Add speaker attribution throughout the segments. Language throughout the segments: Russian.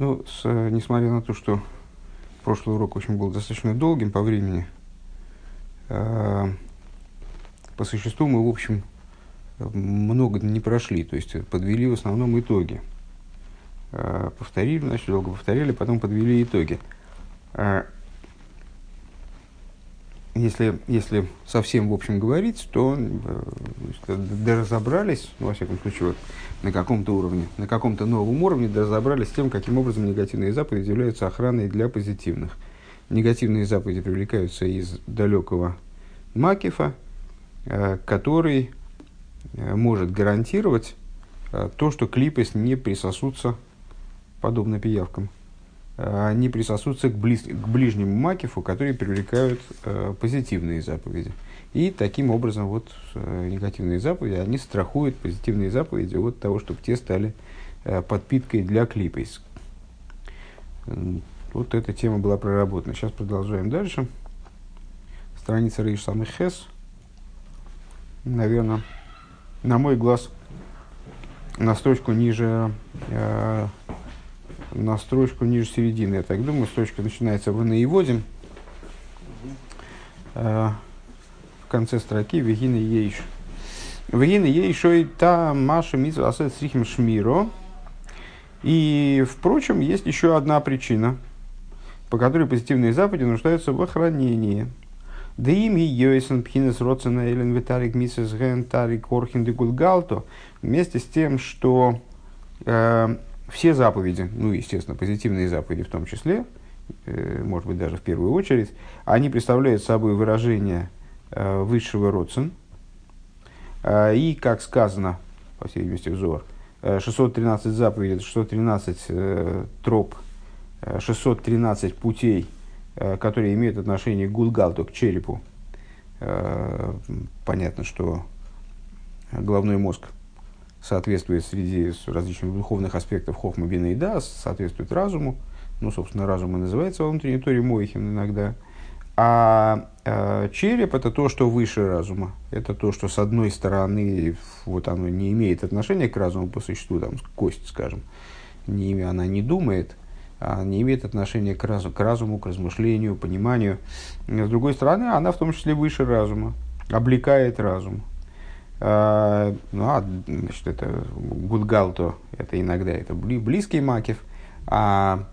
Speaker 1: Ну, с, несмотря на то, что прошлый урок, в общем, был достаточно долгим по времени, э, по существу мы, в общем, много не прошли, то есть подвели в основном итоги. Э, повторили, значит, долго повторили, потом подвели итоги. Если, если совсем в общем говорить, то э, разобрались, ну, во всяком случае, вот, на каком-то уровне, на каком-то новом уровне разобрались с тем, каким образом негативные заповеди являются охраной для позитивных. Негативные заповеди привлекаются из далекого Макифа, э, который э, может гарантировать то, что клипы не присосутся подобно пиявкам. Э, они присосутся к, близ, к ближнему макифу, которые привлекают э, позитивные заповеди. И таким образом вот э, негативные заповеди, они страхуют позитивные заповеди от того, чтобы те стали э, подпиткой для клипейс. Вот эта тема была проработана. Сейчас продолжаем дальше. Страница Рейш самых Хес. Наверное, на мой глаз, на строчку ниже э, на строчку ниже середины. Я так думаю, строчка начинается в наиводим. Э, в конце строки Вегина Ейш. Вегина Ейшой та Маша Митсу Асет Срихим Шмиро. И, впрочем, есть еще одна причина, по которой позитивные заповеди нуждаются в охранении. Да им Йойсен Пхинес Роцена Элен Витарик Миссис Ген Тарик Орхин Гулгалто. Вместе с тем, что э, все заповеди, ну, естественно, позитивные заповеди в том числе, э, может быть, даже в первую очередь, они представляют собой выражение э, высшего родствен. Э, и, как сказано, по всей видимости, взор, 613 заповедей, 613 троп, 613 путей, которые имеют отношение к гулгалту, к черепу. Понятно, что головной мозг – соответствует среди различных духовных аспектов хохма бина и да, соответствует разуму. Ну, собственно, разум и называется во внутренней торе Моихин иногда. А э, череп это то, что выше разума. Это то, что с одной стороны вот оно не имеет отношения к разуму по существу, там, кость, скажем. Не, она не думает, а не имеет отношения к разуму, к разуму, к размышлению, пониманию. С другой стороны, она в том числе выше разума, облекает разум. А, ну, а, значит, это гудгалто, это иногда это близкий макив, а,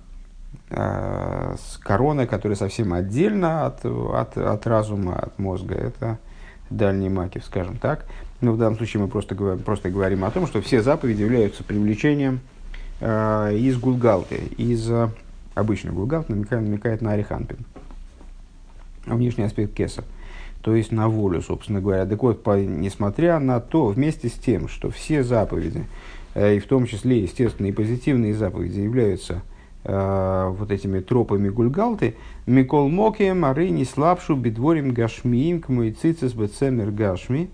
Speaker 1: а корона, которая совсем отдельно от, от, от разума, от мозга, это дальний макив, скажем так. Но в данном случае мы просто, говорим, просто говорим о том, что все заповеди являются привлечением э, из гулгалты, из э, обычного гулгалты намекает, намекает на ариханпин, внешний аспект кеса. Э, то есть на волю, собственно говоря. Так вот, по, несмотря на то, вместе с тем, что все заповеди, э, и в том числе, естественно, и позитивные заповеди являются э, вот этими тропами гульгалты, Микол Мокием, Арыни Слабшу, Бедворим Гашмиим, Кмуицицис Бецемер Гашми,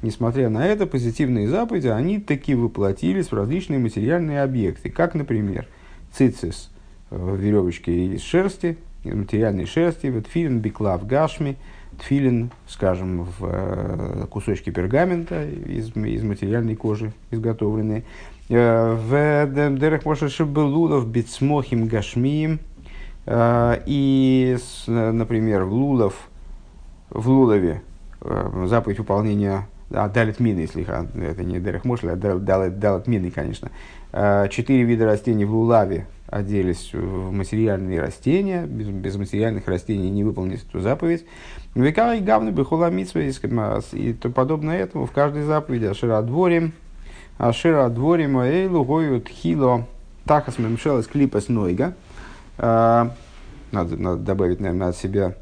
Speaker 1: несмотря на это, позитивные заповеди, они таки воплотились в различные материальные объекты, как, например, цицис, веревочки из шерсти, материальной шерсти, вот филин биклав гашми, тфилин, скажем, в э, кусочки пергамента из, из материальной кожи изготовленные. Э, в дерах Мошашибелулов бицмохим гашмием. Э, и, например, в лулов, в лулове заповедь выполнения а, далит мины, если это не Дерех Мошли, а далит, далит мины, конечно. Четыре вида растений в лулаве оделись в материальные растения, без, без материальных растений не выполнить эту заповедь. Векара и гавны бихула и то подобное этому в каждой заповеди Ашира дворим, Ашира дворим эйлу гою тхило тахас мемшелас клипас нойга. А, надо, надо добавить, наверное, от себя,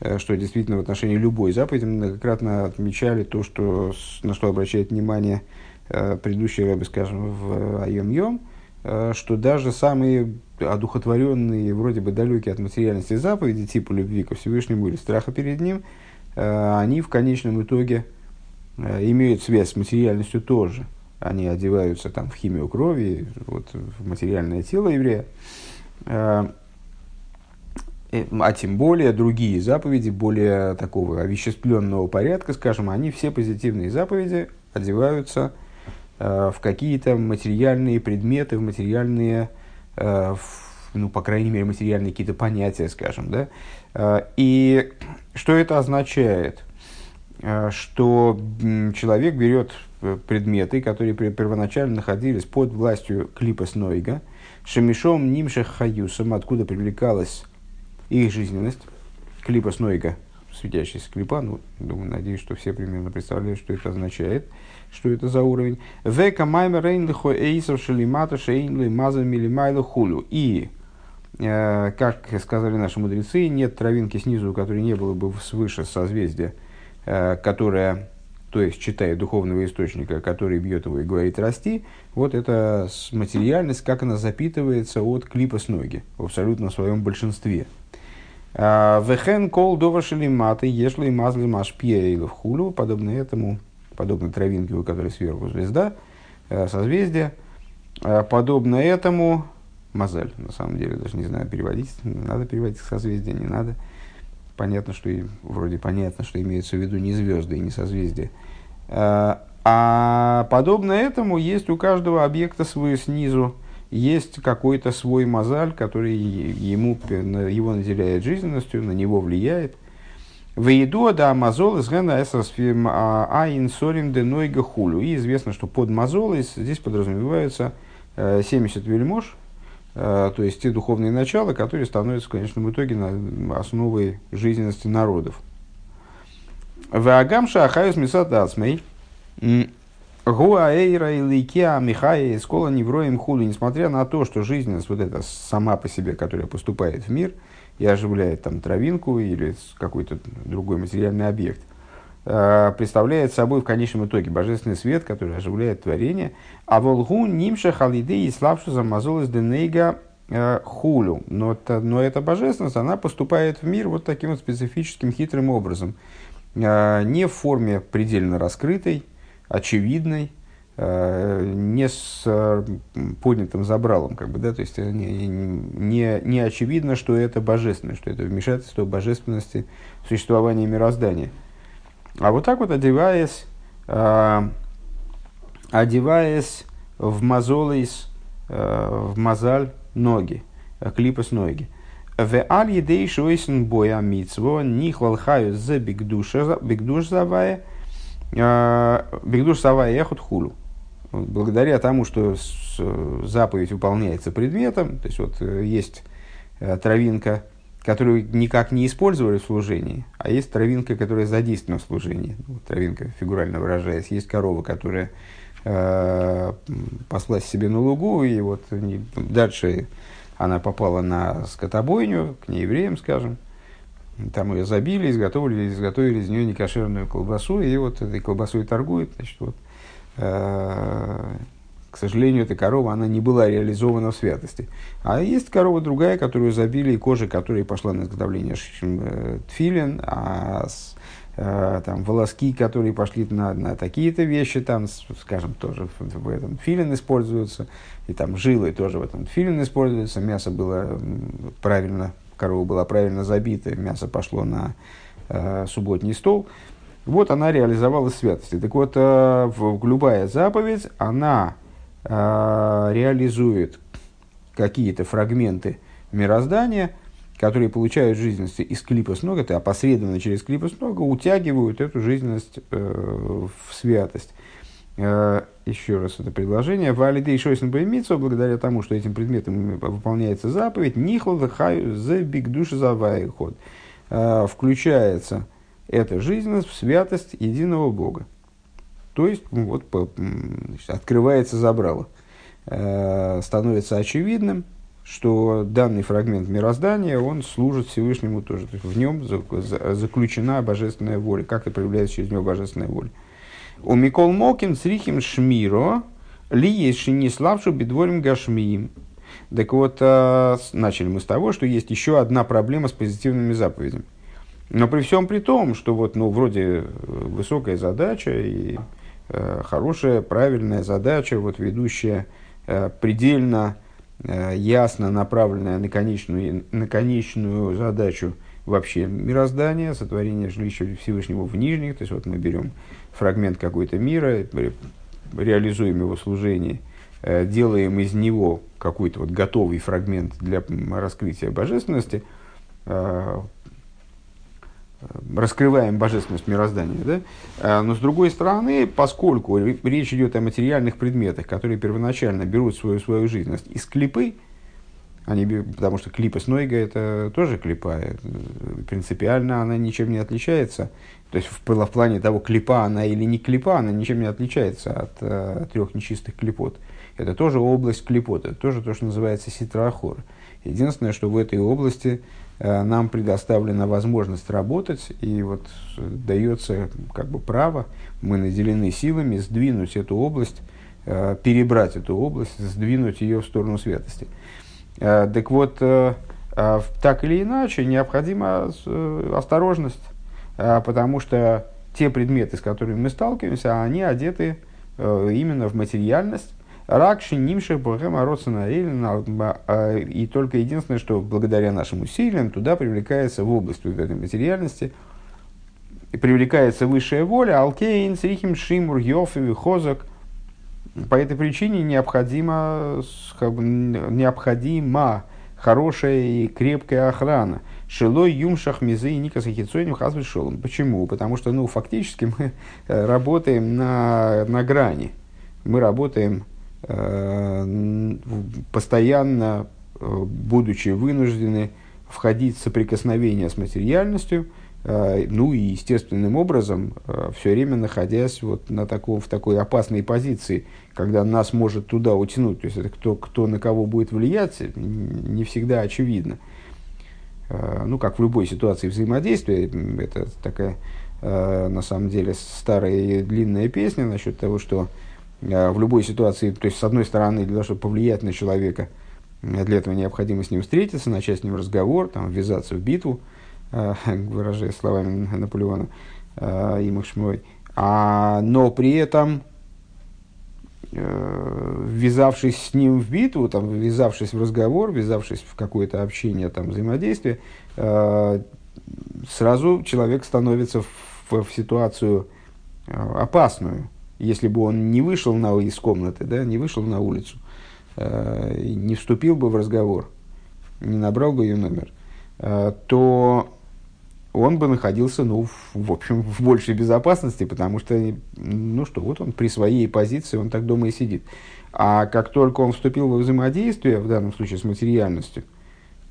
Speaker 1: э, что действительно в отношении любой заповеди мы многократно отмечали то, что, на что обращает внимание э, предыдущий рэбе, скажем, в Айом Йом, Э, что даже самые одухотворенные, вроде бы далекие от материальности заповеди, типа любви ко Всевышнему или страха перед ним, э, они в конечном итоге э, имеют связь с материальностью тоже. Они одеваются там в химию крови, вот, в материальное тело еврея. А тем более другие заповеди, более такого овеществленного порядка, скажем, они все позитивные заповеди одеваются Э, в какие-то материальные предметы, в материальные ну, по крайней мере, материальные какие-то понятия, скажем, да. И что это означает? Что человек берет предметы, которые первоначально находились под властью клипа Снойга, Шемишом Нимшех Хаюсом, откуда привлекалась их жизненность, клипа Снойга, светящийся клипа, ну, думаю, надеюсь, что все примерно представляют, что это означает, что это за уровень. Века майма рейнлихо эйсов шелимата шейнли маза милимайло хулю. И, э, как сказали наши мудрецы, нет травинки снизу, у которой не было бы свыше созвездия, э, которая то есть читая духовного источника, который бьет его и говорит «расти», вот эта материальность, как она запитывается от клипа с ноги в абсолютно своем большинстве. А, Вехен кол довашили маты, ешли мазли машпия в хулю, подобно этому, подобно травинке, у которой сверху звезда, э, созвездие, а, подобно этому, мазаль, на самом деле, даже не знаю переводить, надо переводить созвездие, не надо. Понятно, что и, вроде понятно, что имеется в виду не звезды и не созвездия. А, а подобно этому есть у каждого объекта свой снизу, есть какой-то свой мозаль, который ему, его наделяет жизненностью, на него влияет. В еду да мазол из гена айн сорим денойга хулю. И известно, что под мазолой здесь подразумеваются 70 э, вельмож, э, то есть те духовные начала, которые становятся в конечном итоге основой жизненности народов. Ваагамша ахаюс мисадасмей. Гуаэйра и Ликеа Михая Скола Невроем Худу, несмотря на то, что жизненность вот эта сама по себе, которая поступает в мир и оживляет там травинку или какой-то другой материальный объект, э, представляет собой в конечном итоге божественный свет, который оживляет творение, а волгу нимша халиды и славшу замазолась денейга э, хулю. Но, но эта божественность, она поступает в мир вот таким вот специфическим хитрым образом. Э, не в форме предельно раскрытой, очевидной, не с э, поднятым забралом, как бы, да, то есть э, не, не, не очевидно, что это божественное, что это вмешательство божественности в существование мироздания. А вот так вот одеваясь, одеваясь в мозолейс, в мозаль ноги, клипас ноги. В аль едей шойсен боя митцво нихлал хаю за бигдуш завая – Бегдуш сава и эхот хулу. Благодаря тому, что заповедь выполняется предметом, то есть вот э, есть э, травинка, которую никак не использовали в служении, а есть травинка, которая задействована в служении. Травинка, фигурально выражаясь. Есть корова, которая э, себе на лугу, и вот дальше она попала на скотобойню, к неевреям, скажем, там ее забили, изготовили, изготовили из нее некошерную колбасу, и вот этой колбасой торгуют. Значит, вот, э, к сожалению, эта корова, она не была реализована в святости. А есть корова другая, которую забили, и кожа которой пошла на изготовление э, тфилин, а с, э, там, волоски, которые пошли на, на такие-то вещи, там, скажем, тоже в, в этом филин используются, и там жилы тоже в этом филин используются, мясо было правильно корова была правильно забита, мясо пошло на э, субботний стол. Вот она реализовала святости. Так вот, э, любая заповедь, она э, реализует какие-то фрагменты мироздания, которые получают жизненность из клипа снога, то опосредованно через клипа снога утягивают эту жизненность э, в святость. Еще раз это предложение. Валидей шойсен боемицу, благодаря тому, что этим предметом выполняется заповедь, нихл хаю за биг душа за. Э, включается эта жизненность в святость единого Бога. То есть, ну, вот, значит, открывается забрало. Э, становится очевидным, что данный фрагмент мироздания, он служит Всевышнему тоже. То есть, в нем заключена божественная воля. Как это проявляется через него божественная воля. У Микол Мокин срихим шмиро ли есть шини славшу бедворим гашмиим. Так вот, а, начали мы с того, что есть еще одна проблема с позитивными заповедями. Но при всем при том, что вот, ну, вроде высокая задача и э, хорошая, правильная задача, вот, ведущая э, предельно э, ясно направленная на конечную, на конечную задачу вообще мироздания, сотворения жилища Всевышнего в нижних. То есть вот мы берем фрагмент какой-то мира, реализуем его служение делаем из него какой-то вот готовый фрагмент для раскрытия божественности, раскрываем божественность мироздания. Да? А, но с другой стороны, поскольку речь идет о материальных предметах, которые первоначально берут свою, свою жизненность из клипы, они, потому что клипа с Нойга это тоже клипа, э, принципиально она ничем не отличается. То есть в, в плане того, клипа она или не клипа, она ничем не отличается от э, трех нечистых клипот. Это тоже область клипот, это тоже то, что называется ситраахор. Единственное, что в этой области нам предоставлена возможность работать, и вот дается как бы право, мы наделены силами сдвинуть эту область, э, перебрать эту область, сдвинуть ее в сторону святости. Э, так вот, так или иначе, необходима осторожность, потому что те предметы, с которыми мы сталкиваемся, они одеты именно в материальность, Ракши, Нимших, Богема, Родсона, а, и только единственное, что благодаря нашим усилиям туда привлекается в область вот этой материальности, привлекается высшая воля, Алкейн, Срихим, Шимур, Йофи, Хозак. По этой причине необходима, необходима хорошая и крепкая охрана. Шилой, Юмшах, Мизы и Ника Сахицойним, Шолом. Почему? Потому что, ну, фактически мы э, работаем на, на грани. Мы работаем постоянно, э, будучи вынуждены входить в соприкосновение с материальностью, э, ну и естественным образом, все время находясь вот на таком, в такой опасной позиции, когда нас может туда утянуть. То есть это кто, кто на кого будет влиять, не всегда очевидно. Ну, как в любой ситуации взаимодействия, это такая, на самом деле, старая и длинная песня насчет того, что Э, в любой ситуации, то есть, с одной стороны, для того, чтобы повлиять на человека, э, для этого необходимо с ним встретиться, начать с ним разговор, там, ввязаться в битву, э, выражаясь словами Наполеона и Махшмой. А, но при этом, ввязавшись с ним в битву, там, ввязавшись в разговор, ввязавшись в какое-то общение, там, взаимодействие, сразу человек становится в, в ситуацию опасную если бы он не вышел на, из комнаты, да, не вышел на улицу, э, не вступил бы в разговор, не набрал бы ее номер, э, то он бы находился, ну, в, в общем, в большей безопасности, потому что, ну что, вот он при своей позиции, он так дома и сидит. А как только он вступил во взаимодействие, в данном случае с материальностью,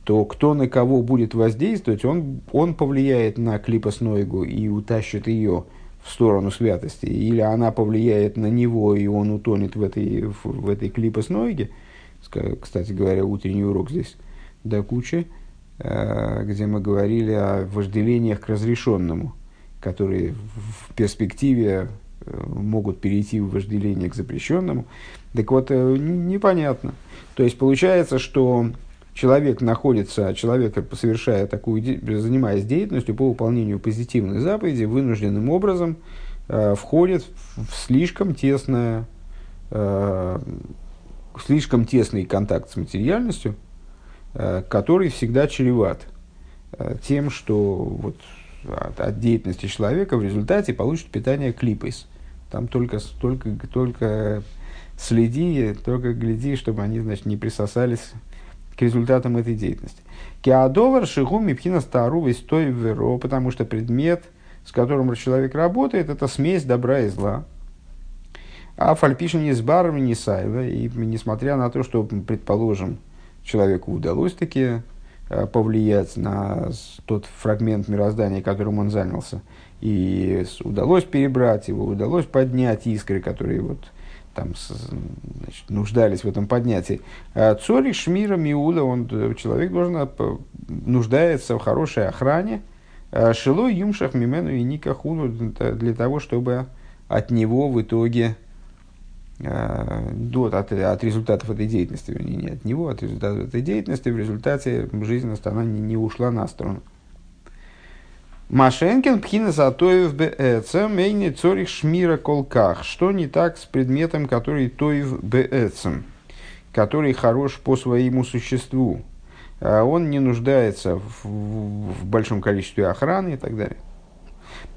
Speaker 1: то кто на кого будет воздействовать, он, он повлияет на клипоснойгу и утащит ее в сторону святости, или она повлияет на него, и он утонет в этой, в, в этой клипоснойге. Кстати говоря, утренний урок здесь до кучи, э, где мы говорили о вожделениях к разрешенному, которые в перспективе э, могут перейти в вожделение к запрещенному. Так вот, э, непонятно. То есть получается, что человек находится, человек совершая такую, занимаясь деятельностью по выполнению позитивной заповеди, вынужденным образом э, входит в слишком тесное, э, слишком тесный контакт с материальностью, э, который всегда чреват э, тем, что вот от, от деятельности человека в результате получит питание клипейс. Там только, только, только следи, только гляди, чтобы они значит, не присосались к результатам этой деятельности. Кеадовар шигу мипхина стару стой веро, потому что предмет, с которым человек работает, это смесь добра и зла. А фальпишин с баром, не сайла. И несмотря на то, что, предположим, человеку удалось таки э, повлиять на тот фрагмент мироздания, которым он занялся, и удалось перебрать его, удалось поднять искры, которые вот там, значит, нуждались в этом поднятии. А Цорик Шмира Миуда, он, э, человек должен, э, нуждается в хорошей охране. А Шило Юмшах Мимену и Ника Хуну для того, чтобы от него в итоге э, до, от, от результатов этой деятельности, не от него, от результатов этой деятельности, в результате жизненность она не, не ушла на сторону. Машенкин пхина затоев бээцем, мейни цорих шмира колках. Что не так с предметом, который тоев бээцем, который хорош по своему существу? А он не нуждается в, в большом количестве охраны и так далее.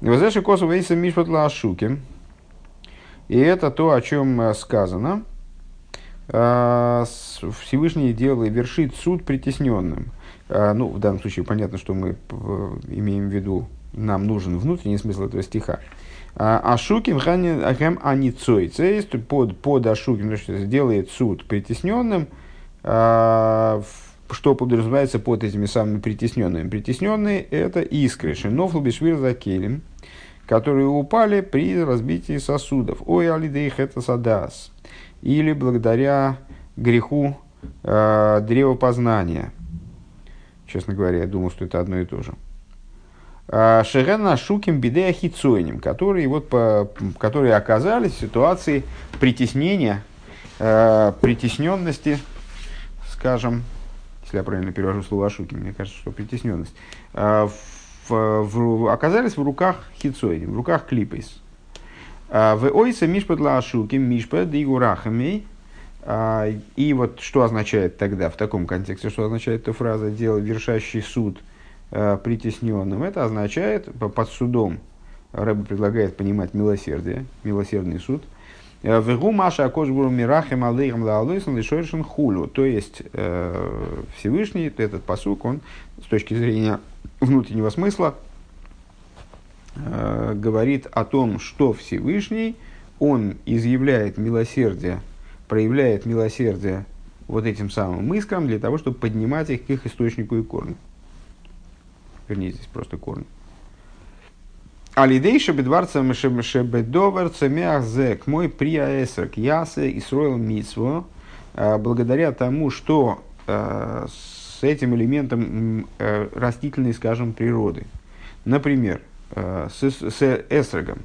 Speaker 1: Возреши косу вейса мишпат лашуки. И это то, о чем сказано. а, Всевышний делает, вершит суд притесненным. А, ну, в данном случае понятно, что мы имеем в виду, нам нужен внутренний смысл этого стиха. Ашуким хэм аницой. под, под Ашуким делает суд притесненным, что подразумевается под этими самыми притесненными. Притесненные это искры. Шинофл бешвир закелем, которые упали при разбитии сосудов. Ой, алидейх это садас или благодаря греху э, древопознания. Честно говоря, я думал, что это одно и то же. А, Шерена Шуким Бидея Хицойним, которые, вот, по, которые оказались в ситуации притеснения, э, притесненности, скажем, если я правильно перевожу слово Шуким, мне кажется, что притесненность, э, в, в, оказались в руках Хицойним, в руках Клипейс. А, в ойса мишпат лашуки, мишпат игурахами. А, и вот что означает тогда, в таком контексте, что означает эта фраза «дело вершащий суд а, притесненным»? Это означает под судом, Рэбе предлагает понимать милосердие, милосердный суд. Вегу Маша Акошбуру Мирахем Алейхам Лаалойсан Лишойшин Хулю. То есть Всевышний, этот посук, он с точки зрения внутреннего смысла, э, говорит о том, что Всевышний, он изъявляет милосердие, проявляет милосердие вот этим самым искрам для того, чтобы поднимать их к их источнику и корню. Вернее, здесь просто корни. Алидейша бедварца шебедоварца мяхзек мой приаэсрак ясе и строил митсво э, благодаря тому, что э, с этим элементом э, растительной, скажем, природы. Например, с, с эсрогом.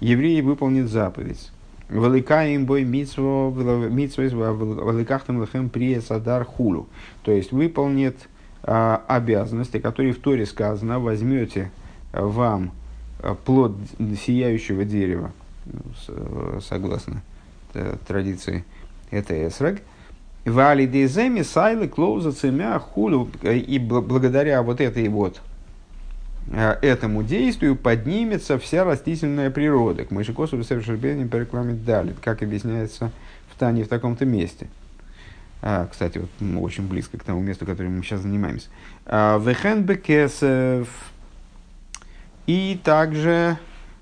Speaker 1: Евреи выполнит заповедь. Великаем бой митсво великахтам лехем при садар хулу. То есть выполнит а, обязанности, которые в Торе сказано, возьмете вам э, плод сияющего дерева, согласно традиции, это эсрог. Вали деземи сайлы клоуза цемя хулу. И благодаря вот этой вот этому действию поднимется вся растительная природа. К Мышекосу совершенно перекламит далит, как объясняется в Тане в таком-то месте. А, кстати, вот, ну, очень близко к тому месту, которым мы сейчас занимаемся. А, Вехен кесев и также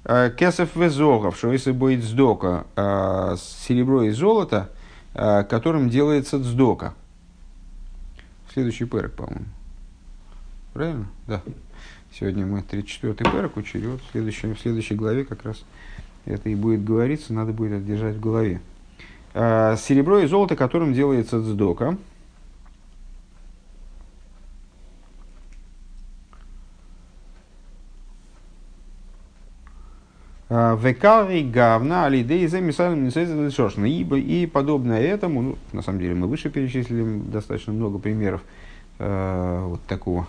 Speaker 1: э, кесев везогов, что если будет сдока, э, серебро и золото, которым делается дздока. Следующий перек, по-моему. Правильно? Да. Сегодня мы 34-й перок учили. Вот в следующей, в следующей главе как раз это и будет говориться, надо будет это держать в голове. А, серебро и золото, которым делается цдока. А, Векари гавна алидей замисалим Ибо и подобное этому, ну, на самом деле мы выше перечислили достаточно много примеров э, вот такого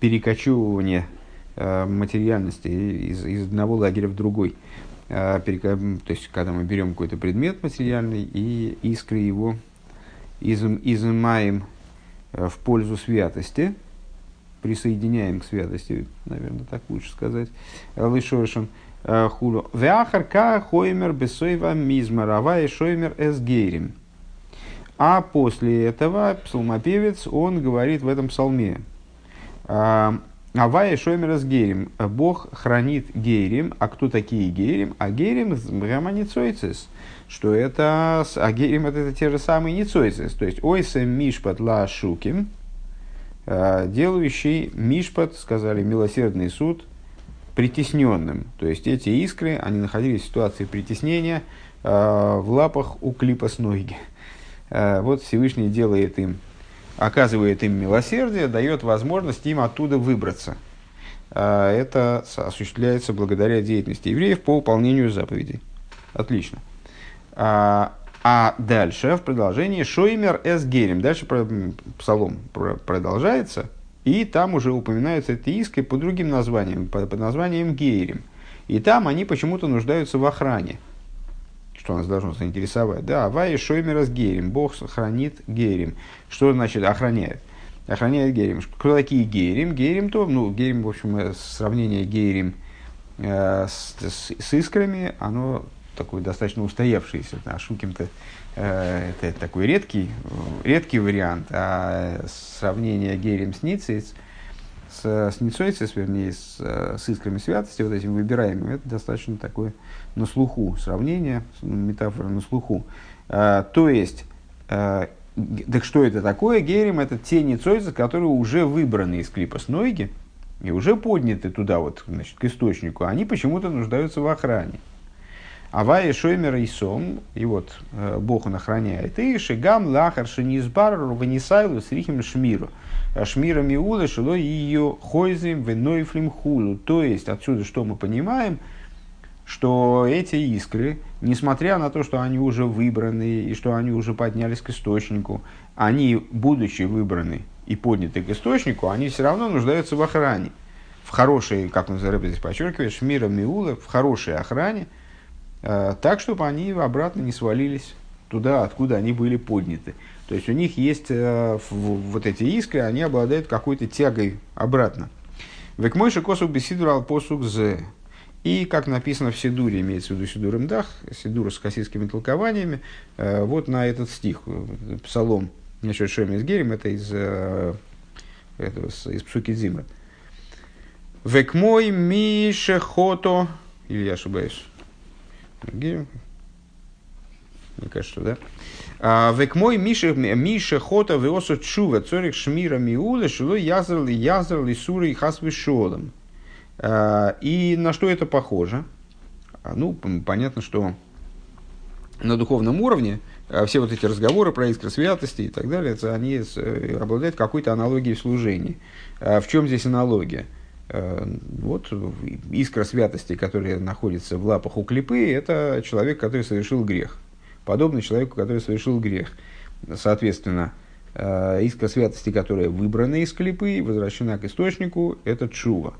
Speaker 1: перекочевывание э, материальности из, из одного лагеря в другой. Э, то есть, когда мы берем какой-то предмет материальный и искры его изым, изымаем э, в пользу святости, присоединяем к святости, наверное, так лучше сказать, лышошин, хулу. Веахар ка хоймер бесойва мизма рава и шоймер эсгейрим. А после этого псалмопевец, он говорит в этом псалме, Авая Шоймера с Герим. Бог хранит Герим. А кто такие Герим? А Герим Граманицойцис. Что это... А Герим это, это те же самые Ницойцис. То есть Ойсем Мишпат Ла Шуким. А, делающий Мишпат, сказали, милосердный суд притесненным. То есть эти искры, они находились в ситуации притеснения а, в лапах у клипа с ноги. Вот Всевышний делает им оказывает им милосердие, дает возможность им оттуда выбраться. А, это осуществляется благодаря деятельности евреев по выполнению заповедей. Отлично. А, а дальше, в продолжении, Шоймер эс Герем. Дальше псалом продолжается, и там уже упоминаются эти иски по другим названиям, под названием Гейрем. И там они почему-то нуждаются в охране что нас должно заинтересовать. Да, Авай Шоймерас Герим. Бог хранит Герим. Что значит охраняет? Охраняет Герим. Кто такие Герим? Герим то, ну, Герим, в общем, э, сравнение Герим э, с, с, с искрами, оно такой достаточно устоявшийся. А шуким-то э, это такой редкий, редкий вариант, а сравнение герем с ницейц, с, с ницойцес, вернее, с, с искрами святости, вот этим выбираемым, это достаточно такое на слуху сравнение, метафора на слуху. А, то есть, а, так что это такое? Герем это те ницойцы, которые уже выбраны из клипа с Нойги и уже подняты туда, вот, значит, к источнику. Они почему-то нуждаются в охране. Авая Шоймер и Сом, и вот э, Бог он охраняет. И Шигам Лахар Шинизбар Ванисайлу с Рихим Шмиру. Шмира Миула Шило ее Хойзим Венойфлим Хулу. То есть отсюда что мы понимаем? Что эти искры, несмотря на то, что они уже выбраны и что они уже поднялись к источнику, они, будучи выбраны и подняты к источнику, они все равно нуждаются в охране. В хорошей, как он здесь подчеркивает, Шмира Миула, в хорошей охране – Э, так, чтобы они обратно не свалились туда, откуда они были подняты. То есть у них есть э, вот эти искры, они обладают какой-то тягой обратно. Век мой косу беседурал посук з. И, как написано в Сидуре, имеется в виду Сидур Мдах, Сидур с хасидскими толкованиями, э, вот на этот стих, псалом насчет Шеми с Герем, это из, этого, из Псуки Зимра. Век мой мише хото, или я ошибаюсь, Гирим. Мне кажется, да. А, век мой Миша, Миша Хота Веосо Чува Цорих Шмира Миула Шило Язр ли Язр ли Сура и Хас Вишолом. А, и на что это похоже? А, ну, понятно, что на духовном уровне все вот эти разговоры про искры святости и так далее, они э, обладают какой-то аналогией в служении. В чем здесь аналогия? Вот искра святости, которая находится в лапах у клипы, это человек, который совершил грех. Подобный человеку, который совершил грех. Соответственно, искра святости, которая выбрана из клипы, возвращена к источнику, это чува.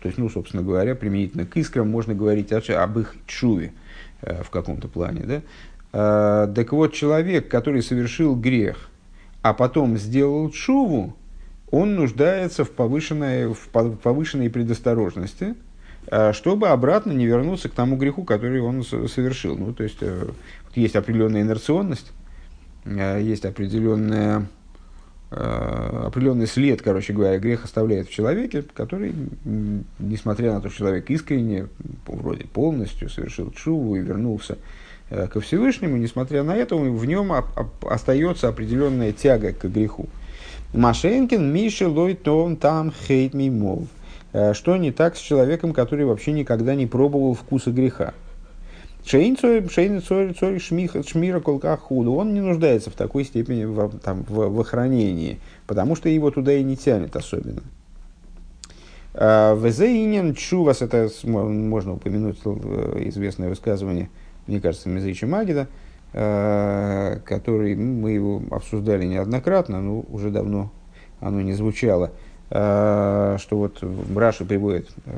Speaker 1: То есть, ну, собственно говоря, применительно к искрам можно говорить об их чуве э, в каком-то плане. Да? Так вот, человек, который совершил грех, а потом сделал чуву, он нуждается в повышенной, в повышенной предосторожности, э, чтобы обратно не вернуться к тому греху, который он совершил. Ну, то есть, э, есть определенная инерционность, есть определенная, определенный след, короче говоря, грех оставляет в человеке, который, несмотря на то, что человек искренне, вроде полностью совершил чуву и вернулся ко Всевышнему, несмотря на это, в нем остается определенная тяга к греху. Машенкин, Миша, Лой, Том, Там, Хейт, Мимов. Э, что не так с человеком, который вообще никогда не пробовал вкуса греха? Шейн цорь шмира колка худо. Он не нуждается в такой степени в, там, в, в охранении, потому что его туда и не тянет особенно. Э, Везеинен чувас, это можно упомянуть э, известное высказывание, мне кажется, Мезрича Магида, Э, который мы его обсуждали неоднократно, но уже давно оно не звучало, э, что вот Раши приводит, э,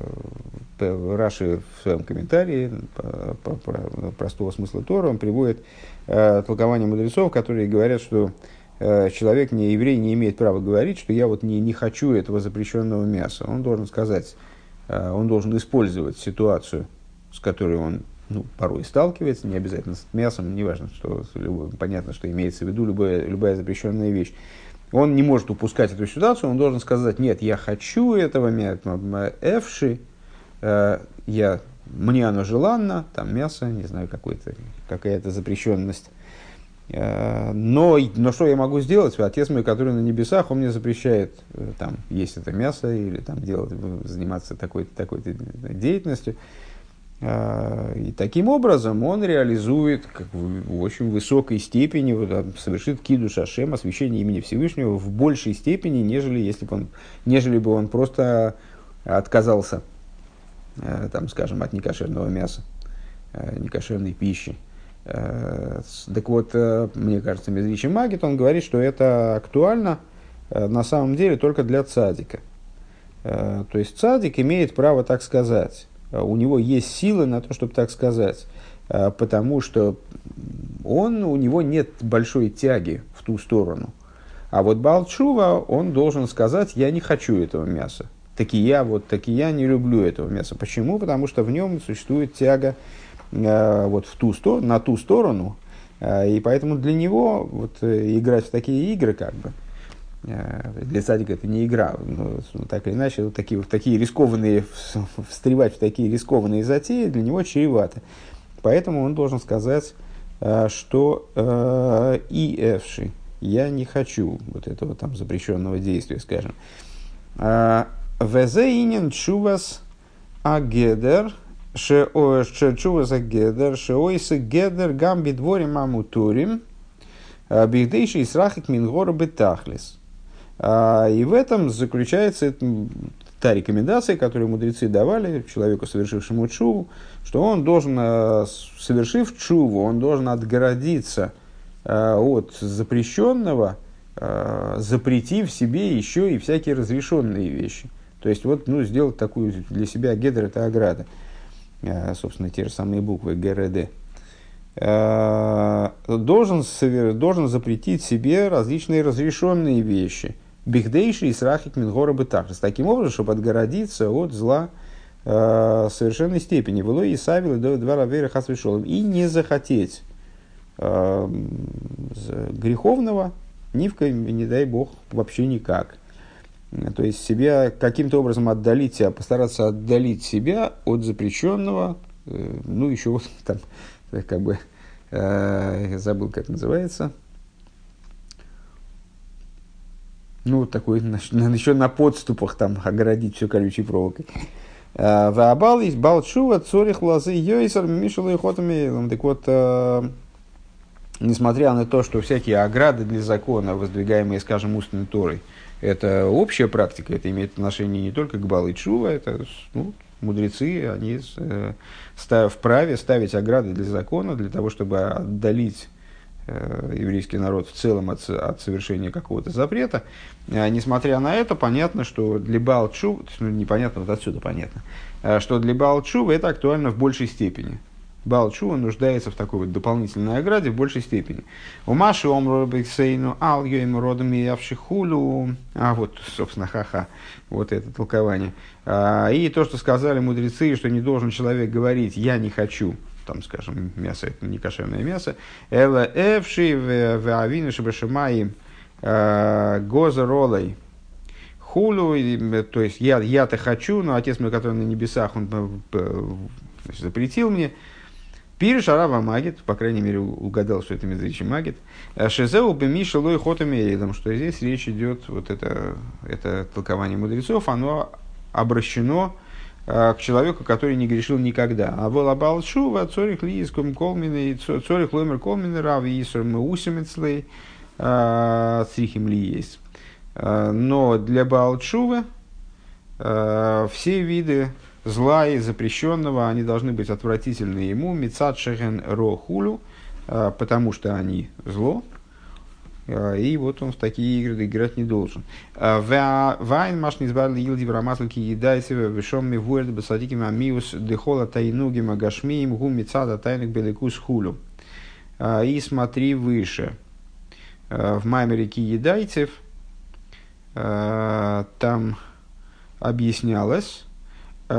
Speaker 1: Раши в своем комментарии по, по, по простого смысла Тора, он приводит толкование мудрецов, которые говорят, что человек, не еврей, не имеет права говорить, что я вот не, не хочу этого запрещенного мяса. Он должен сказать, он должен использовать ситуацию, с которой он ну, порой сталкивается, не обязательно с мясом, неважно, что понятно, что имеется в виду любая, любая запрещенная вещь. Он не может упускать эту ситуацию, он должен сказать, нет, я хочу этого мяса, эвши, э, я, мне оно желанно, там мясо, не знаю, какой-то, какая-то запрещенность. Э, но, но что я могу сделать? Отец мой, который на небесах, он мне запрещает э, там, есть это мясо или там, делать, заниматься такой-то такой деятельностью. И таким образом он реализует как в очень высокой степени, вот, совершит киду шашем, освящение имени Всевышнего в большей степени, нежели, если бы он, нежели бы он просто отказался, э, там, скажем, от некошерного мяса, э, некошерной пищи. Э, так вот, мне кажется, Медричи Магит, он говорит, что это актуально на самом деле только для цадика. То есть цадик имеет право так сказать Э, у него есть силы на то, чтобы так сказать, э, потому что он, у него нет большой тяги в ту сторону. А вот Балчува, он должен сказать, я не хочу этого мяса. Таки я, вот таки я не люблю этого мяса. Почему? Потому что в нем существует тяга вот в ту сторону, на ту сторону, и поэтому для него вот, играть в такие игры, как бы, для садика это не игра, но так или иначе, вот такие, в такие рискованные, встревать в такие рискованные затеи для него чревато. Поэтому он должен сказать, что и эвши, я не хочу вот этого там запрещенного действия, скажем. Везеинен чувас агедер, чувас агедер, шеойсы гедер гамби дворим амутурим, бихдейший срахик мингора бетахлис. И в этом заключается та рекомендация, которую мудрецы давали человеку, совершившему чуву, что он должен, совершив чуву, он должен отгородиться – от запрещенного, запретив себе еще и всякие разрешенные вещи. То есть, вот, ну, сделать такую для себя гедер это ограда. Э, собственно, те же самые буквы ГРД. Должен, должен запретить себе различные разрешенные вещи. Бихдейши и срахик мингора бытахрис. Таким образом, чтобы отгородиться от зла совершенной степени. Вело и савил до два равера И не захотеть э, греховного, ни в не дай бог, вообще никак. То есть себя каким-то образом отдалить себя, постараться отдалить себя от запрещенного, э, ну еще вот там, как бы, э, забыл, как называется, ну, вот такой, еще на подступах там огородить все колючей проволокой. Э, Ваабал есть балчува, цорих лазы, йойсер, мишел и хотами. Так вот, несмотря на то, что всякие ограды для закона, воздвигаемые, скажем, устной Торой, это общая практика, это имеет отношение не только к Бал и Чува, это ну, мудрецы, они э, вправе ставить ограды для закона, для того, чтобы отдалить э, еврейский народ в целом от, от совершения какого-то запрета. А, несмотря на это, понятно, что для Балчу, ну, непонятно, вот отсюда понятно, э, что для Балчува это актуально в большей степени. Балчува нуждается в такой вот дополнительной ограде в большей степени. У Маши Омробексейну Ал Йоим Родом Явшихулю. А вот, собственно, ха-ха, вот это толкование. А, и то, что сказали мудрецы, что не должен человек говорить «я не хочу», там, скажем, мясо, это не кошерное мясо. Эла эвши в авину шабашимаи а, гоза ролой хулу, то есть я, я-то хочу, но отец мой, который на небесах, он э, значит, запретил мне, Пириш Арава Магит, по крайней мере, угадал, что это Медричи Магит. «Э, Шезеу Бемиша Лой Хотами что здесь речь идет, вот это, это толкование мудрецов, оно обращено э, к человеку, который не грешил никогда. А был Абалшува, Цорих Лииском Колмины, Цорих Лоймер Колмины, Рав Исер Меусимецлей, э, Црихим Ли есть. Но для Балчува все виды зла и запрещенного, они должны быть отвратительны ему, мецад шехен рохулю, а, потому что они зло, а, и вот он в такие игры играть не должен. А, вайн маш низбарли илди врамаслики едайсеве вешом ми вуэрд басадиким амиус дехола тайнуги магашмиим гу мецада тайник беликус хулю. И смотри выше. В Маймере едайцев там объяснялось,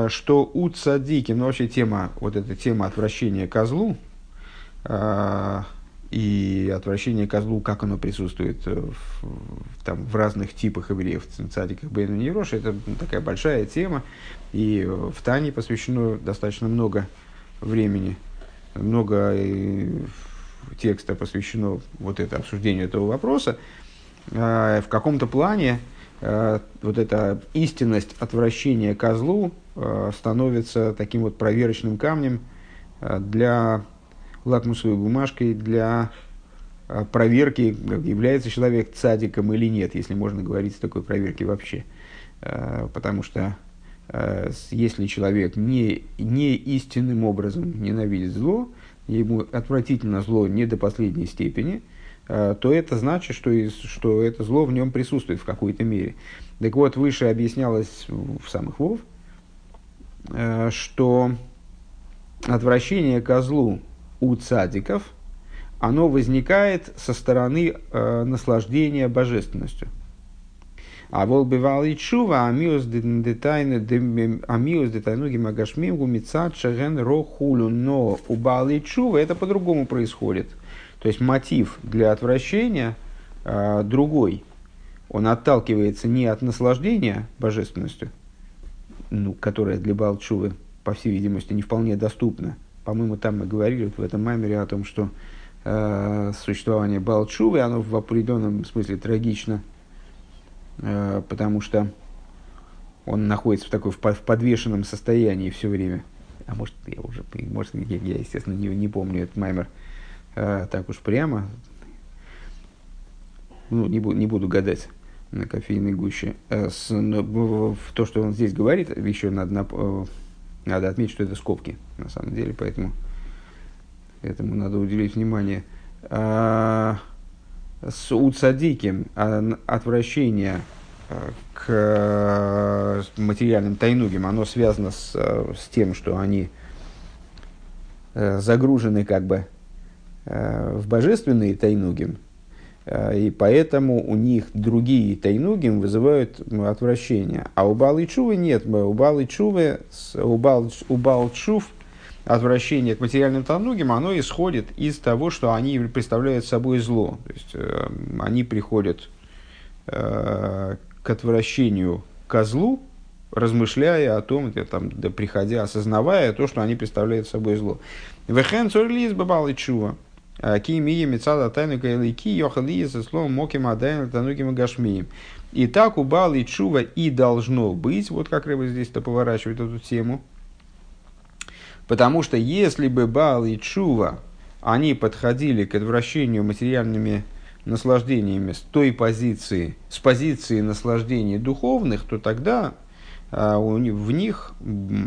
Speaker 1: что у цадики, ну вообще тема, вот эта тема отвращения козлу, э, и отвращение козлу, как оно присутствует в, там, в разных типах евреев, в цадиках Бейну Нейрош, это такая большая тема, и в Тане посвящено достаточно много времени, много э, текста посвящено вот это обсуждению этого вопроса. В каком-то плане вот эта истинность отвращения козлу, Э, становится таким вот проверочным камнем э, для лакмусовой бумажкой для э, проверки, является человек цадиком или нет, если можно говорить о такой проверке вообще. Потому что если человек не, не истинным образом ненавидит зло, ему отвратительно зло не до последней степени, то это значит, что, что это зло в нем присутствует в какой-то мере. Так вот, выше объяснялось в самых Вов, Э, что отвращение козлу у цадиков, оно возникает со стороны э, наслаждения божественностью. А вол бывал и чува, амиус детайну гимагашмим гумицат шаген рохулю. Но у балы чува это по-другому происходит. То есть мотив для отвращения а, другой. Он отталкивается не от наслаждения божественностью, ну, которая для Балчувы, по всей видимости, не вполне доступна. По-моему, там мы говорили вот в этом маймере о том, что э, существование Балчувы, оно в определенном смысле трагично, э, потому что он находится в такой в подвешенном состоянии все время. А может, я уже, может, я, я естественно, не, не помню этот маймер э, так уж прямо. Ну, не, буду, не буду гадать на кофейной гуще. Э, с, но, то, что он здесь говорит, еще надо, э, надо отметить, что это скобки, на самом деле, поэтому этому надо уделить внимание. А, с уцадиким а, отвращение э, к материальным тайнугим, оно связано с, с тем, что они загружены как бы в божественные тайнугим, Э, и поэтому у них другие тайнугим вызывают отвращение. А у Балы Чувы нет. У Балы Чувы, у Бал, у Бал Чув отвращение к материальным тайнугим, оно исходит из того, что они представляют собой зло. То есть э, они приходят э, к отвращению к злу, размышляя о том, там, да, приходя, осознавая то, что они представляют собой зло. Вехен цорлиз бабал чува. Ки мия мецада тайну кайлики йохали словом моким адайн танугим гашмием. И так у Бал и Чува и должно быть, вот как Рыба здесь-то поворачивает эту тему. Потому что если бы Бал и Чува, они подходили к отвращению материальными наслаждениями с той позиции, с позиции наслаждений духовных, то тогда в них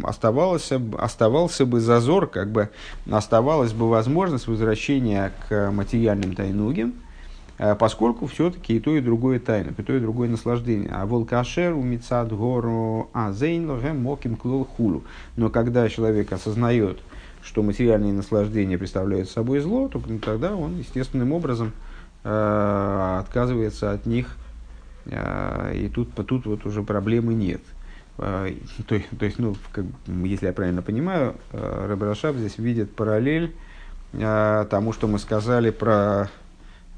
Speaker 1: оставался, оставался бы зазор, как бы оставалась бы возможность возвращения к материальным тайнугим, а, поскольку все-таки и то, и другое тайна, и то, и другое наслаждение. А волкашер у мицад гору азейн моким клол хулу. Но когда человек осознает, что материальные наслаждения представляют собой зло, то тогда он естественным образом э, отказывается от них, э, и тут, тут вот уже проблемы нет. А, то, то есть, ну, как, если я правильно понимаю, э, Рабрашав здесь видит параллель а, тому, что мы сказали про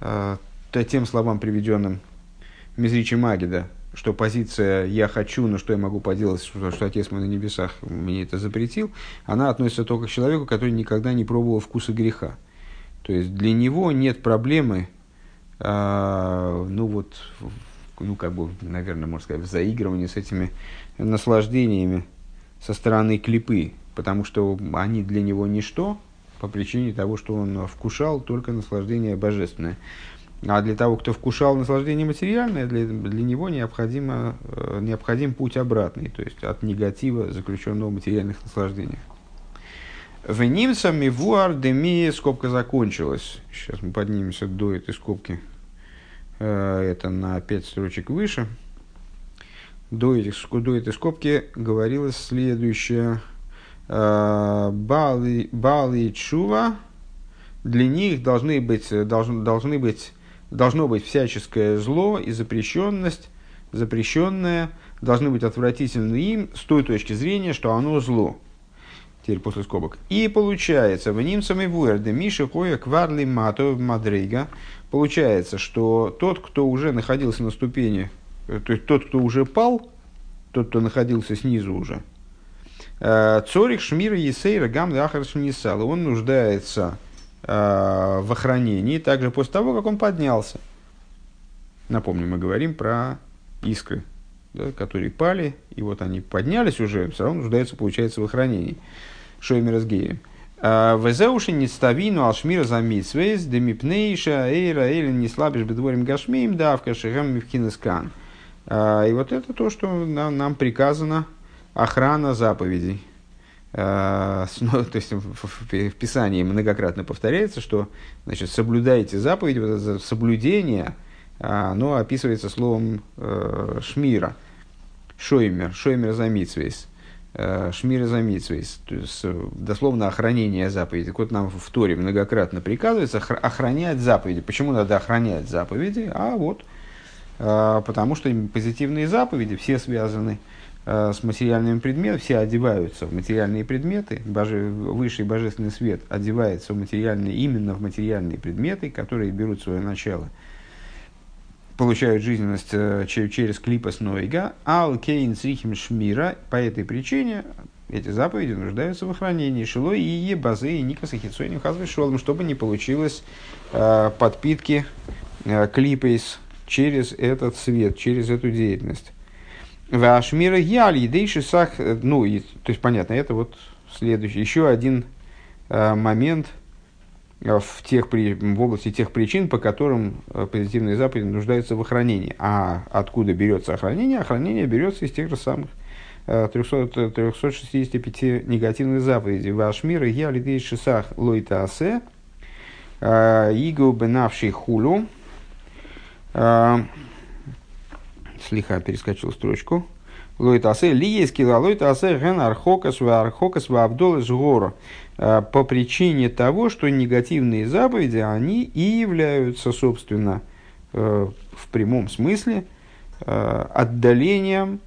Speaker 1: а, тем словам, приведенным Мизричи Магида, что позиция «я хочу, но что я могу поделать, что, что Отец мой на небесах мне это запретил», она относится только к человеку, который никогда не пробовал вкуса греха. То есть для него нет проблемы, э, ну вот, ну как бы, наверное, можно сказать, в заигрывании с этими наслаждениями со стороны клипы, потому что они для него ничто по причине того, что он вкушал только наслаждение божественное. А для того, кто вкушал наслаждение материальное, для, для него необходимо, э, необходим путь обратный, то есть от негатива, заключенного в материальных наслаждениях. В немцами вуар деми скобка закончилась. Сейчас мы поднимемся до этой скобки. Э, это на пять строчек выше до, этих, до этой скобки говорилось следующее. «Э, Бали, Бали Чува, для них должны быть, должны, должны быть, должно быть всяческое зло и запрещенность, запрещенное, должны быть отвратительны им с той точки зрения, что оно зло. Теперь после скобок. И получается, в ним самый вуэрде Миша Хоя Кварли Мато Мадрейга. Получается, что тот, кто уже находился на ступени то есть тот, кто уже пал, тот, кто находился снизу уже, э, Цорих Шмира Есейра Гам Дахар Шнисал, он нуждается э, в охранении также после того, как он поднялся. Напомню, мы говорим про искры, да, которые пали, и вот они поднялись уже, все равно нуждаются, получается, в охранении. Шоймер с геем. Везеуши не ставину алшмира за митсвейс, демипнейша, эйра, эйлин не слабишь бедворим гашмим, давка шихам мивкинескан. А, и вот это то, что нам, нам приказано охрана заповедей. А, ну, то есть в, Писании многократно повторяется, что значит, соблюдайте заповеди, вот это соблюдение, а, оно описывается словом э, шмира, шоймер, шоймер за митсвейс, э, шмира за митсвейс, то есть дословно охранение заповедей. Вот нам в Торе многократно приказывается охранять заповеди. Почему надо охранять заповеди? А вот потому что позитивные заповеди все связаны с материальными предметами, все одеваются в материальные предметы, боже, высший божественный свет одевается в материальные, именно в материальные предметы, которые берут свое начало – получают жизненность э, через клипас нойга, ал кейн срихим шмира, по этой причине эти заповеди нуждаются в охранении. Шилой и ебазы и никаса хитсойним хазвешолом, чтобы не получилось э, подпитки э, клипейс через этот свет, через эту деятельность. Вашмира яль едейши сах, э, ну, и, то есть понятно, это вот следующий, еще один э, момент – Э, в, тех, в области тех причин, по которым э, позитивные заповеди нуждаются в охранении. А откуда берется охранение? Охранение берется из тех же самых 300, 365 негативных заповедей. Ваш мир я лидей шисах лойта игу бенавший хулю. Слиха перескочил строчку. Лойта асе ли есть кила лойта асе ген архокас архокас ва абдол из гора. Э, по причине того, что негативные заповеди, они и являются, собственно, э, в прямом смысле э, отдалением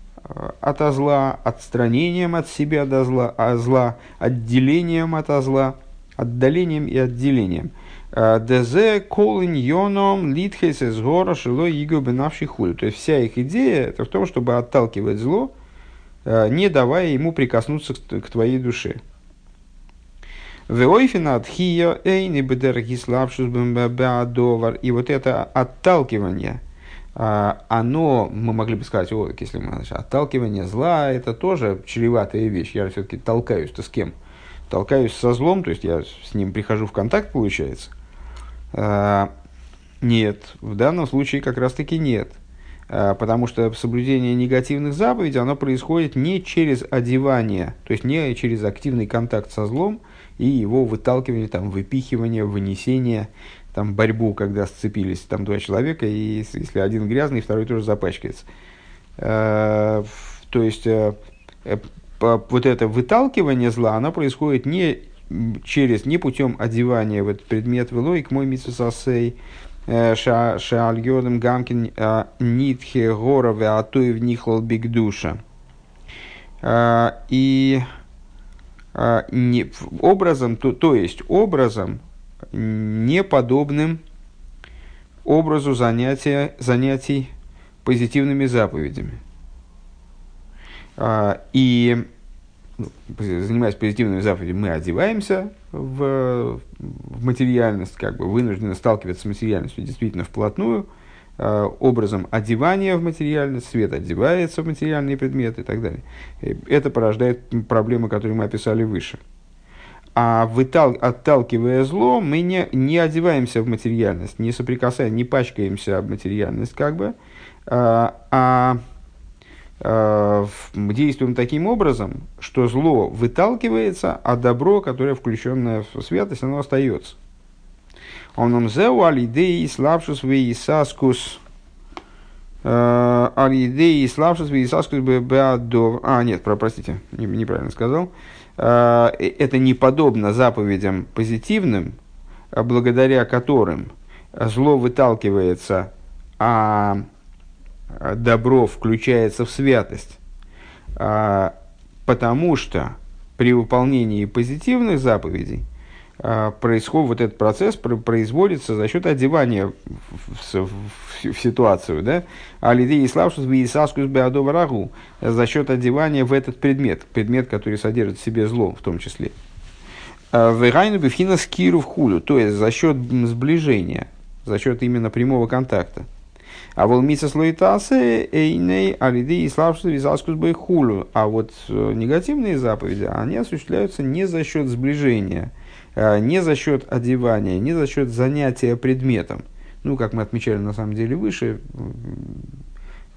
Speaker 1: от зла, отстранением от себя до зла, от зла, отделением от зла, отдалением и отделением. Дезе колин йоном литхес из гора шило иго хуль. То есть вся их идея это в том, чтобы отталкивать зло, не давая ему прикоснуться к твоей душе. И вот это отталкивание, а, оно, мы могли бы сказать, о, если мы отталкивание зла, это тоже чреватая вещь. Я все-таки толкаюсь-то с кем? Толкаюсь со злом, то есть я с ним прихожу в контакт, получается. А, нет, в данном случае как раз-таки нет. А, потому что соблюдение негативных заповедей, оно происходит не через одевание, то есть не через активный контакт со злом, и его выталкивание, там, выпихивание, вынесение, там, борьбу, когда сцепились там два человека, и если один грязный, второй тоже запачкается. Э, то есть, э, э, вот это выталкивание зла, оно происходит не через, не путем одевания в этот предмет велой к мой митсусасей, шаальгёдам гамкин нитхе горове атуев нихлал биг душа. И а, не, образом, то, то есть образом, неподобным образу занятия, занятий позитивными заповедями. А, и занимаясь позитивными заповедями, мы одеваемся в, в материальность, как бы вынуждены сталкиваться с материальностью действительно вплотную – Э, образом одевания в материальность, свет одевается в материальные предметы и так далее. Это порождает проблемы, которые мы описали выше. А вытал, отталкивая зло, мы не, не одеваемся в материальность, не соприкасаем, не пачкаемся об материальность, как бы, а, а действуем таким образом, что зло выталкивается, а добро, которое включенное в святость, оно остается. Он нам зеу алидеи слабшус вейсаскус. Э, алидеи слабшус вейсаскус беадов. А, нет, про, простите, неправильно сказал. Э, это не подобно заповедям позитивным, благодаря которым зло выталкивается, а добро включается в святость. Э, потому что при выполнении позитивных заповедей – а, происходит, вот этот процесс производится за счет одевания в, в, в, в ситуацию, да, а лидей и славшус виисаскус беадоварагу, за счет одевания в этот предмет, предмет, который содержит в себе зло в том числе. А, Вегайну бифхина скиру в хулю, то есть за счет сближения, за счет именно прямого контакта. А волмица слоитасы эйней алиды и славшус визаскус хулю. А вот э, негативные заповеди, они осуществляются не за счет сближения – Э, не за счет одевания, не за счет занятия предметом. Ну, как мы отмечали на самом деле выше,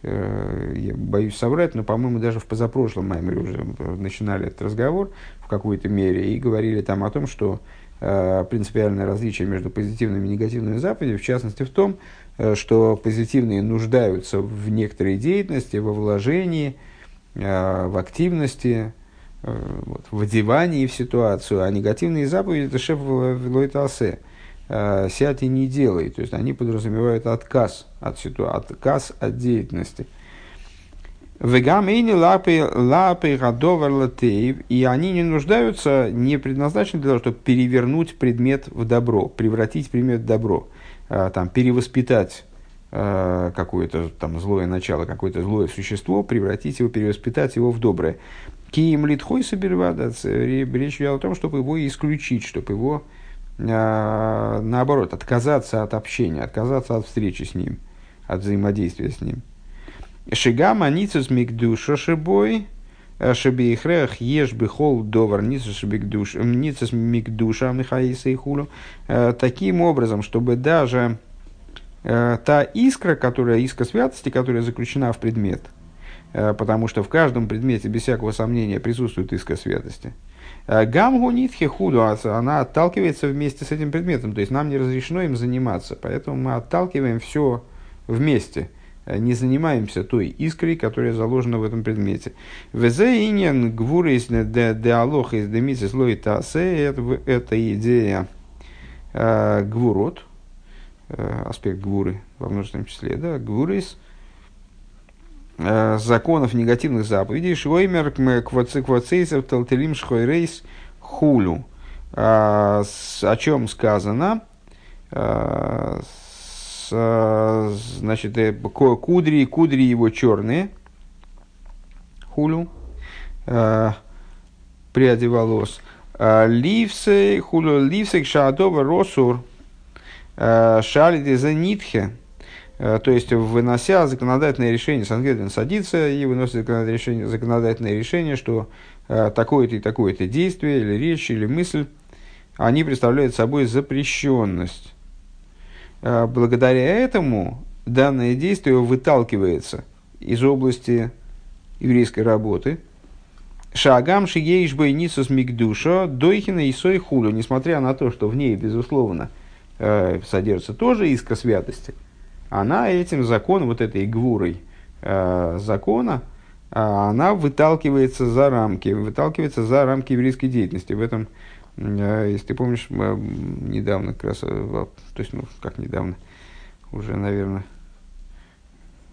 Speaker 1: э, я боюсь соврать, но, по-моему, даже в позапрошлом маме уже начинали этот разговор в какой-то мере и говорили там о том, что принципиальное различие между позитивными и негативными заповедями, в частности, в том, что позитивные нуждаются в некоторой деятельности, во вложении, в активности, Э, вот, в одевании в ситуацию, а негативные заповеди это шеф Велойтасе. э, сядь и не делай. То есть они подразумевают отказ от ситуации, отказ от деятельности. Вегамейни лапы лапы гадовар латеев, и они не нуждаются, не предназначены для того, чтобы перевернуть предмет в добро, превратить предмет в добро, э, там, перевоспитать э, какое-то там злое начало, какое-то злое существо, превратить его, перевоспитать его в доброе. Киим литхой собервада, речь идет о том, чтобы его исключить, чтобы его, э, наоборот, отказаться от общения, отказаться от встречи с ним, от взаимодействия с ним. Шигама ницус мигдуша шибой, э, шебейхрех еш бихол довар ницус мигдуша михаиса и хулю. Э, таким образом, чтобы даже э, та искра, которая, искра святости, которая заключена в предмет, потому что в каждом предмете, без всякого сомнения, присутствует искра святости. Гамгу нитхи худу, а она отталкивается вместе с этим предметом, то есть нам не разрешено им заниматься, поэтому мы отталкиваем все вместе – Э, не занимаемся той искрой, которая заложена в этом предмете. Везе иньян гвуры из диалог из демисис лоитасе, это идея э, гвурот, э, аспект гвуры во множественном числе, да, гвурис, законов негативных заповедей, швоймер квацейсов талтелим шхойрейс хулю. О чем сказано? Э, значит, э, кудри, кудри его черные, хулю, э, пряди волос, ливсы, хулю, ливсы, шаадова, росур, шалиди за нитхе, то есть, вынося законодательное решение, Сангедрин садится и выносит законодательное решение, законодательное решение что такое-то и такое-то действие, или речь, или мысль, они представляют собой запрещенность. А, благодаря этому данное действие выталкивается из области еврейской работы. Шагам шиеиш бойницус мигдуша дойхина и сой хулю, несмотря на то, что в ней, безусловно, э, содержится тоже искра святости, она этим законом, вот этой гвурой э, закона, а, она выталкивается за рамки, выталкивается за рамки еврейской деятельности. В этом если ты помнишь, мы недавно как раз, э, то есть, ну, как недавно, уже, наверное,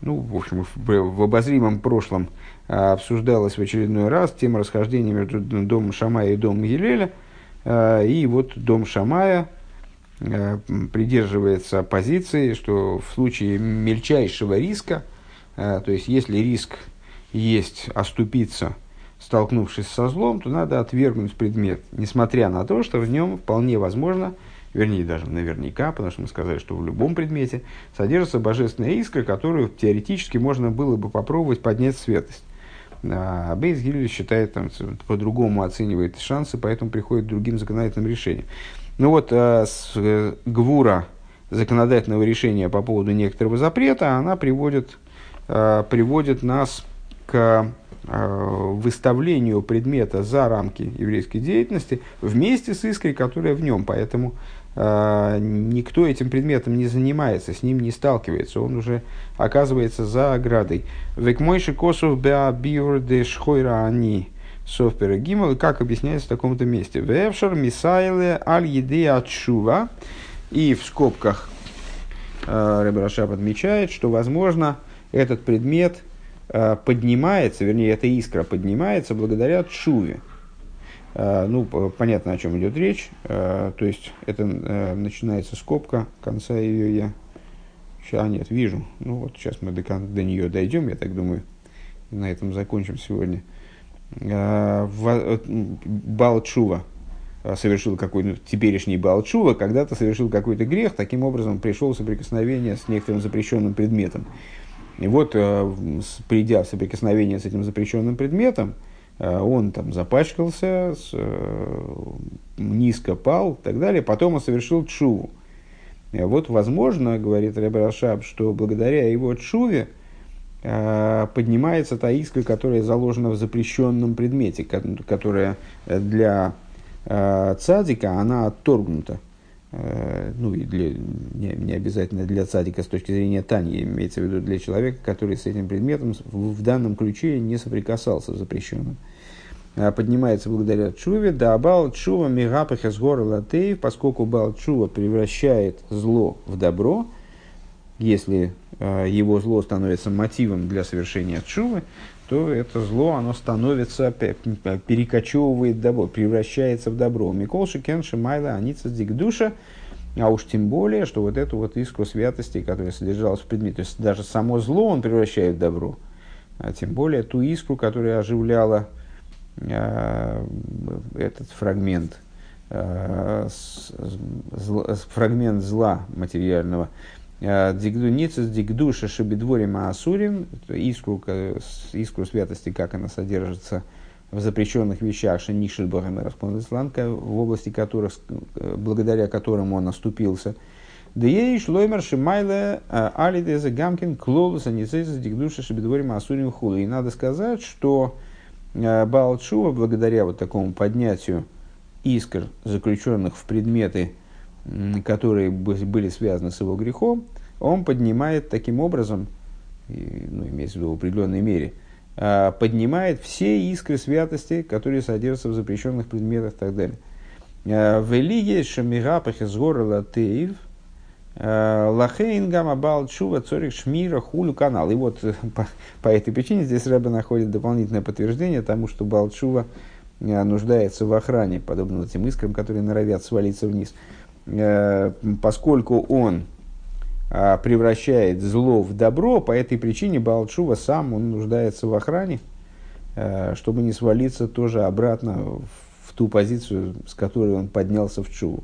Speaker 1: ну, в общем, в, обозримом прошлом а, обсуждалась в очередной раз тема расхождения между домом Шамая и домом Елеля. И вот дом Шамая придерживается позиции, что в случае мельчайшего риска, то есть если риск есть оступиться – столкнувшись со злом, то надо отвергнуть предмет, несмотря на то, что в нем вполне возможно, вернее даже наверняка, потому что мы сказали, что в любом предмете содержится божественная искра, которую теоретически можно было бы попробовать поднять светость. А Бейс Гилли считает, там, по-другому оценивает шансы, поэтому приходит к другим законодательным решениям. Ну вот, а, с э, Гвура законодательного решения по поводу некоторого запрета, она приводит, а, приводит нас к Э, выставлению предмета за рамки еврейской деятельности вместе с искрой, которая в нем. Поэтому э, никто этим предметом не занимается, с ним не сталкивается, он уже оказывается за оградой. Век мойши косов беабиур де шхойра они софпера гимал, как объясняется в таком-то месте. Вевшар мисайле аль еде отшува. И в скобках э, Ребрашап отмечает, что, возможно, этот предмет – Э, поднимается, вернее, эта искра поднимается благодаря чуве. Э, ну, понятно, о чем идет речь. Э, то есть, это начинается скобка, конца ее я... Сейчас, нет, вижу. Ну, вот сейчас мы до, до нее дойдем, я так думаю. На этом закончим сегодня. Балчува совершил какой-то, ну, теперешний Балчува, когда-то совершил какой-то грех, таким образом пришел в соприкосновение с некоторым запрещенным предметом. И вот, э, придя в соприкосновение с этим запрещенным предметом, э, он там запачкался, э, низко пал и так далее, потом он совершил чуву. Вот, возможно, говорит Рашаб, что благодаря его чуве поднимается та искра, которая заложена в запрещенном предмете, которая для цадика, она отторгнута. Э, ну и для, не, не обязательно для цадика с точки зрения Тани, имеется в виду для человека, который с этим предметом в, в данном ключе не соприкасался с запрещенным. поднимается благодаря чуве, да бал чува мигапаха с горла поскольку бал чува превращает зло в добро, если его зло становится мотивом для совершения чувы, то это зло, оно становится, перекочевывает добро, превращается в добро. Миколши кенши майла аница душа, а уж тем более, что вот эту вот искру святости, которая содержалась в предмете, то есть даже само зло он превращает в добро, а тем более ту искру, которая оживляла э, этот фрагмент, э, с, с, фрагмент зла материального, Э, Дигдуницис дигдуша шабидворим асурим, искру, искру святости, как она содержится в запрещенных вещах Шенишель Бахамераспондесланка, в области которых, э, благодаря которым он оступился. Дееш лоймер шимайле э, алидезе гамкин клолус аницезис дигдуша шабидворим асурим хула. И надо сказать, что Баалчува, благодаря вот такому поднятию искр, заключенных в предметы которые были связаны с его грехом, он поднимает таким образом, ну, имеется в виду в определенной мере, а, поднимает все искры святости, которые содержатся в запрещенных предметах и так далее. А, в Элиге Шамирапах из гора Латеев а, Лахейн Гамабал Чува Цорих Шмира Хулю канал. И вот по, по этой причине здесь Рэбе находит дополнительное подтверждение тому, что Балчува нуждается в охране, подобно этим искрам, которые норовят свалиться вниз. Э, поскольку он а, превращает зло в добро, по этой причине Балчува сам он нуждается в охране, э, чтобы не свалиться тоже обратно в ту позицию, с которой он поднялся в Чуву.